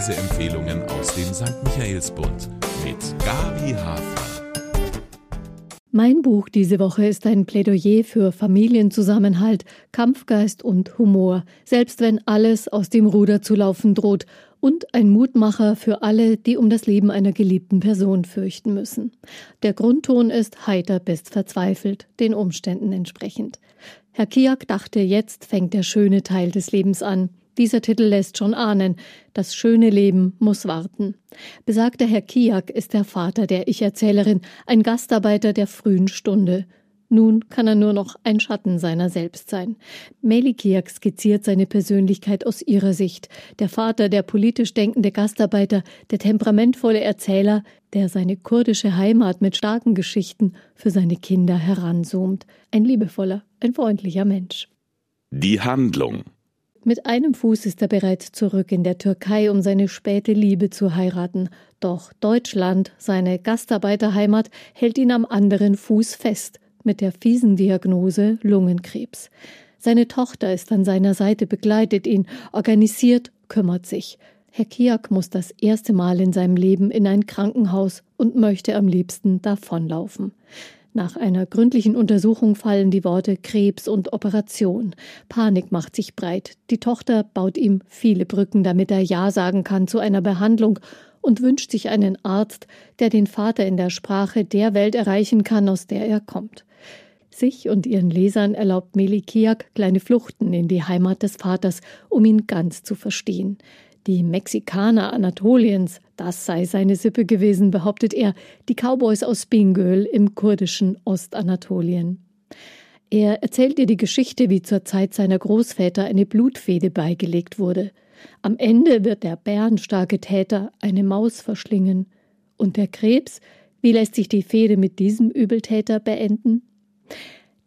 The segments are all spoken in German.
Leseempfehlungen aus dem St. Michaelsbund mit Gabi Hafer. Mein Buch diese Woche ist ein Plädoyer für Familienzusammenhalt, Kampfgeist und Humor, selbst wenn alles aus dem Ruder zu laufen droht, und ein Mutmacher für alle, die um das Leben einer geliebten Person fürchten müssen. Der Grundton ist heiter bis verzweifelt, den Umständen entsprechend. Herr Kiak dachte, jetzt fängt der schöne Teil des Lebens an. Dieser Titel lässt schon ahnen, das schöne Leben muss warten. Besagter Herr Kiak ist der Vater der Ich-Erzählerin, ein Gastarbeiter der frühen Stunde. Nun kann er nur noch ein Schatten seiner selbst sein. Meli Kiak skizziert seine Persönlichkeit aus ihrer Sicht. Der Vater, der politisch denkende Gastarbeiter, der temperamentvolle Erzähler, der seine kurdische Heimat mit starken Geschichten für seine Kinder heranzoomt. Ein liebevoller, ein freundlicher Mensch. Die Handlung mit einem Fuß ist er bereits zurück in der Türkei, um seine späte Liebe zu heiraten. Doch Deutschland, seine Gastarbeiterheimat, hält ihn am anderen Fuß fest, mit der fiesen Diagnose Lungenkrebs. Seine Tochter ist an seiner Seite, begleitet ihn, organisiert, kümmert sich. Herr Kiak muss das erste Mal in seinem Leben in ein Krankenhaus und möchte am liebsten davonlaufen. Nach einer gründlichen Untersuchung fallen die Worte Krebs und Operation. Panik macht sich breit. Die Tochter baut ihm viele Brücken, damit er Ja sagen kann zu einer Behandlung und wünscht sich einen Arzt, der den Vater in der Sprache der Welt erreichen kann, aus der er kommt. Sich und ihren Lesern erlaubt Melikiak kleine Fluchten in die Heimat des Vaters, um ihn ganz zu verstehen. Die Mexikaner Anatoliens, das sei seine Sippe gewesen, behauptet er, die Cowboys aus Bingöl im kurdischen Ostanatolien. Er erzählt ihr die Geschichte, wie zur Zeit seiner Großväter eine Blutfehde beigelegt wurde. Am Ende wird der bärenstarke Täter eine Maus verschlingen. Und der Krebs, wie lässt sich die Fehde mit diesem Übeltäter beenden?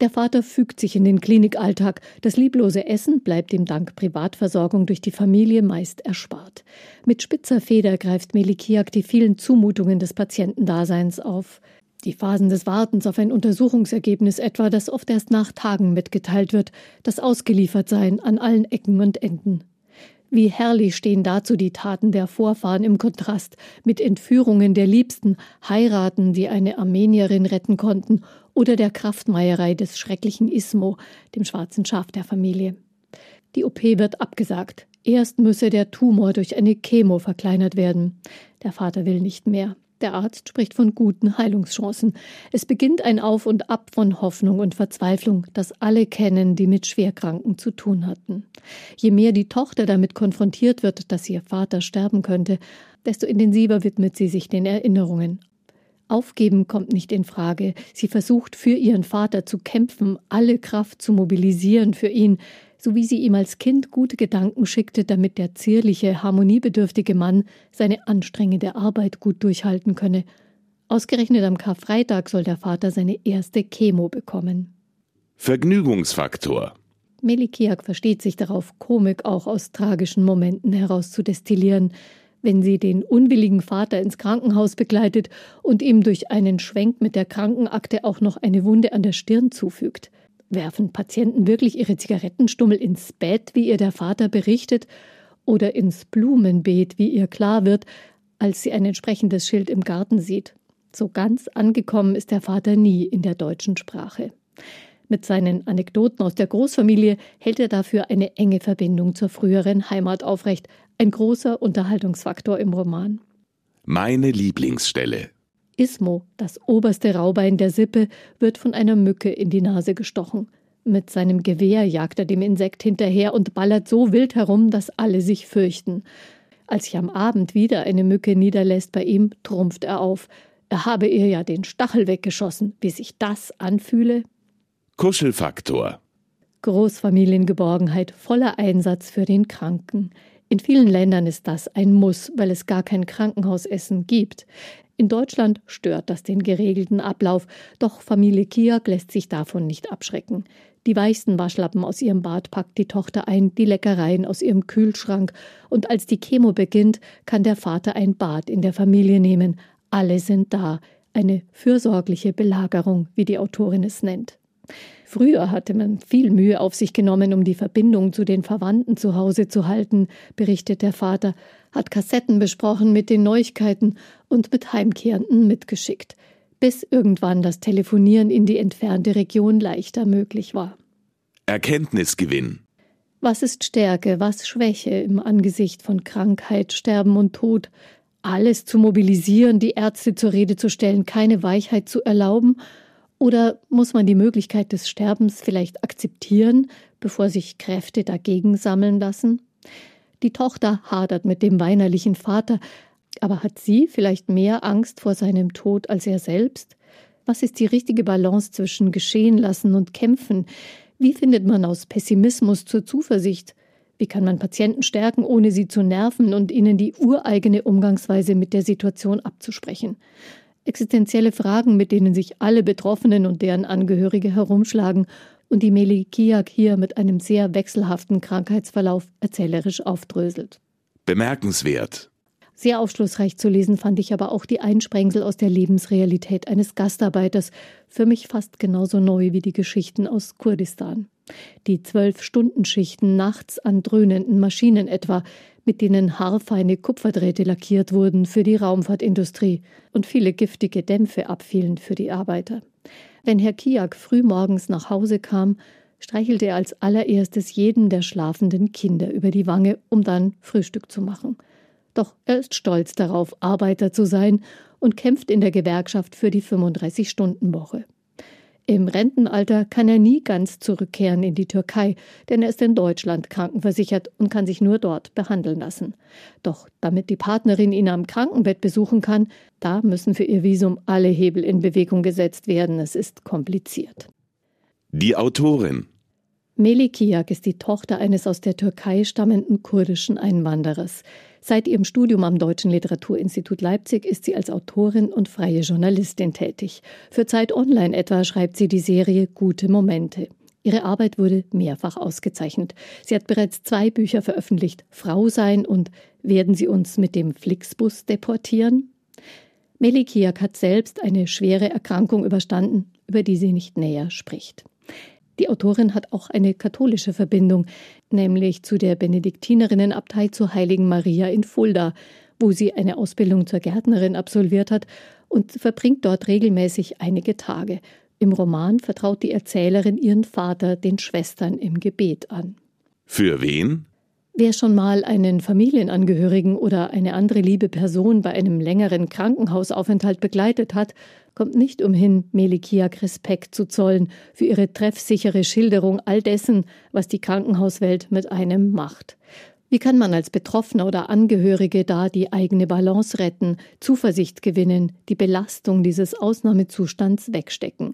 Der Vater fügt sich in den Klinikalltag. Das lieblose Essen bleibt ihm dank Privatversorgung durch die Familie meist erspart. Mit spitzer Feder greift Melikiak die vielen Zumutungen des Patientendaseins auf. Die Phasen des Wartens auf ein Untersuchungsergebnis etwa, das oft erst nach Tagen mitgeteilt wird, das Ausgeliefertsein an allen Ecken und Enden. Wie herrlich stehen dazu die Taten der Vorfahren im Kontrast mit Entführungen der Liebsten, Heiraten, die eine Armenierin retten konnten, oder der Kraftmeierei des schrecklichen Ismo, dem schwarzen Schaf der Familie. Die OP wird abgesagt. Erst müsse der Tumor durch eine Chemo verkleinert werden. Der Vater will nicht mehr. Der Arzt spricht von guten Heilungschancen. Es beginnt ein Auf und Ab von Hoffnung und Verzweiflung, das alle kennen, die mit Schwerkranken zu tun hatten. Je mehr die Tochter damit konfrontiert wird, dass ihr Vater sterben könnte, desto intensiver widmet sie sich den Erinnerungen. Aufgeben kommt nicht in Frage. Sie versucht für ihren Vater zu kämpfen, alle Kraft zu mobilisieren für ihn so wie sie ihm als Kind gute Gedanken schickte, damit der zierliche, harmoniebedürftige Mann seine anstrengende Arbeit gut durchhalten könne. Ausgerechnet am Karfreitag soll der Vater seine erste Chemo bekommen. Vergnügungsfaktor. Melikiak versteht sich darauf, Komik auch aus tragischen Momenten heraus zu destillieren, wenn sie den unwilligen Vater ins Krankenhaus begleitet und ihm durch einen Schwenk mit der Krankenakte auch noch eine Wunde an der Stirn zufügt. Werfen Patienten wirklich ihre Zigarettenstummel ins Bett, wie ihr der Vater berichtet, oder ins Blumenbeet, wie ihr klar wird, als sie ein entsprechendes Schild im Garten sieht? So ganz angekommen ist der Vater nie in der deutschen Sprache. Mit seinen Anekdoten aus der Großfamilie hält er dafür eine enge Verbindung zur früheren Heimat aufrecht, ein großer Unterhaltungsfaktor im Roman. Meine Lieblingsstelle Ismo, das oberste Raubein der Sippe, wird von einer Mücke in die Nase gestochen. Mit seinem Gewehr jagt er dem Insekt hinterher und ballert so wild herum, dass alle sich fürchten. Als sich am Abend wieder eine Mücke niederlässt bei ihm, trumpft er auf. Er habe ihr ja den Stachel weggeschossen. Wie sich das anfühle? Kuschelfaktor. Großfamiliengeborgenheit, voller Einsatz für den Kranken. In vielen Ländern ist das ein Muss, weil es gar kein Krankenhausessen gibt. In Deutschland stört das den geregelten Ablauf, doch Familie Kiak lässt sich davon nicht abschrecken. Die weichsten Waschlappen aus ihrem Bad packt die Tochter ein, die Leckereien aus ihrem Kühlschrank, und als die Chemo beginnt, kann der Vater ein Bad in der Familie nehmen. Alle sind da. Eine fürsorgliche Belagerung, wie die Autorin es nennt. Früher hatte man viel Mühe auf sich genommen, um die Verbindung zu den Verwandten zu Hause zu halten, berichtet der Vater, hat Kassetten besprochen mit den Neuigkeiten und mit Heimkehrenden mitgeschickt, bis irgendwann das Telefonieren in die entfernte Region leichter möglich war. Erkenntnisgewinn. Was ist Stärke, was Schwäche im Angesicht von Krankheit, Sterben und Tod? Alles zu mobilisieren, die Ärzte zur Rede zu stellen, keine Weichheit zu erlauben oder muss man die Möglichkeit des Sterbens vielleicht akzeptieren, bevor sich Kräfte dagegen sammeln lassen? Die Tochter hadert mit dem weinerlichen Vater, aber hat sie vielleicht mehr Angst vor seinem Tod als er selbst? Was ist die richtige Balance zwischen geschehen lassen und kämpfen? Wie findet man aus Pessimismus zur Zuversicht? Wie kann man Patienten stärken, ohne sie zu nerven und ihnen die ureigene Umgangsweise mit der Situation abzusprechen? Existenzielle Fragen, mit denen sich alle Betroffenen und deren Angehörige herumschlagen und die Melikiak hier mit einem sehr wechselhaften Krankheitsverlauf erzählerisch aufdröselt. Bemerkenswert. Sehr aufschlussreich zu lesen fand ich aber auch die Einsprengsel aus der Lebensrealität eines Gastarbeiters, für mich fast genauso neu wie die Geschichten aus Kurdistan. Die Zwölf-Stunden-Schichten nachts an dröhnenden Maschinen etwa, mit denen haarfeine Kupferdrähte lackiert wurden für die Raumfahrtindustrie und viele giftige Dämpfe abfielen für die Arbeiter. Wenn Herr Kiak frühmorgens nach Hause kam, streichelte er als allererstes jeden der schlafenden Kinder über die Wange, um dann Frühstück zu machen. Doch er ist stolz darauf, Arbeiter zu sein und kämpft in der Gewerkschaft für die 35-Stunden-Woche. Im Rentenalter kann er nie ganz zurückkehren in die Türkei, denn er ist in Deutschland krankenversichert und kann sich nur dort behandeln lassen. Doch damit die Partnerin ihn am Krankenbett besuchen kann, da müssen für ihr Visum alle Hebel in Bewegung gesetzt werden. Es ist kompliziert. Die Autorin Melikiak ist die Tochter eines aus der Türkei stammenden kurdischen Einwanderers. Seit ihrem Studium am Deutschen Literaturinstitut Leipzig ist sie als Autorin und freie Journalistin tätig. Für Zeit Online etwa schreibt sie die Serie Gute Momente. Ihre Arbeit wurde mehrfach ausgezeichnet. Sie hat bereits zwei Bücher veröffentlicht: Frau sein und Werden Sie uns mit dem Flixbus deportieren? Melikiak hat selbst eine schwere Erkrankung überstanden, über die sie nicht näher spricht. Die Autorin hat auch eine katholische Verbindung, nämlich zu der Benediktinerinnenabtei zur Heiligen Maria in Fulda, wo sie eine Ausbildung zur Gärtnerin absolviert hat und verbringt dort regelmäßig einige Tage. Im Roman vertraut die Erzählerin ihren Vater den Schwestern im Gebet an. Für wen? Wer schon mal einen Familienangehörigen oder eine andere liebe Person bei einem längeren Krankenhausaufenthalt begleitet hat, kommt nicht umhin, Melikiak Respekt zu zollen für ihre treffsichere Schilderung all dessen, was die Krankenhauswelt mit einem macht. Wie kann man als Betroffener oder Angehörige da die eigene Balance retten, Zuversicht gewinnen, die Belastung dieses Ausnahmezustands wegstecken?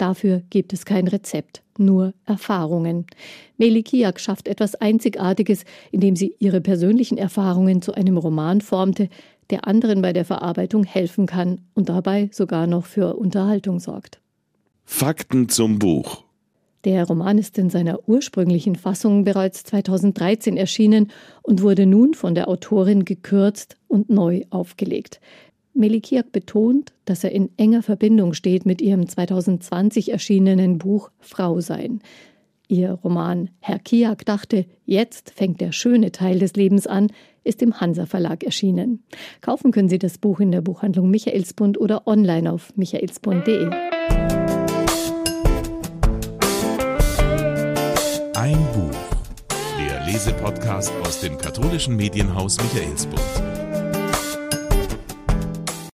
Dafür gibt es kein Rezept, nur Erfahrungen. Melikiak schafft etwas Einzigartiges, indem sie ihre persönlichen Erfahrungen zu einem Roman formte, der anderen bei der Verarbeitung helfen kann und dabei sogar noch für Unterhaltung sorgt. Fakten zum Buch. Der Roman ist in seiner ursprünglichen Fassung bereits 2013 erschienen und wurde nun von der Autorin gekürzt und neu aufgelegt. Melikiak betont, dass er in enger Verbindung steht mit ihrem 2020 erschienenen Buch Frau sein. Ihr Roman Herr Kiak dachte, jetzt fängt der schöne Teil des Lebens an, ist im Hansa Verlag erschienen. Kaufen können Sie das Buch in der Buchhandlung Michaelsbund oder online auf michaelsbund.de. Ein Buch. Der Lesepodcast aus dem katholischen Medienhaus Michaelsbund.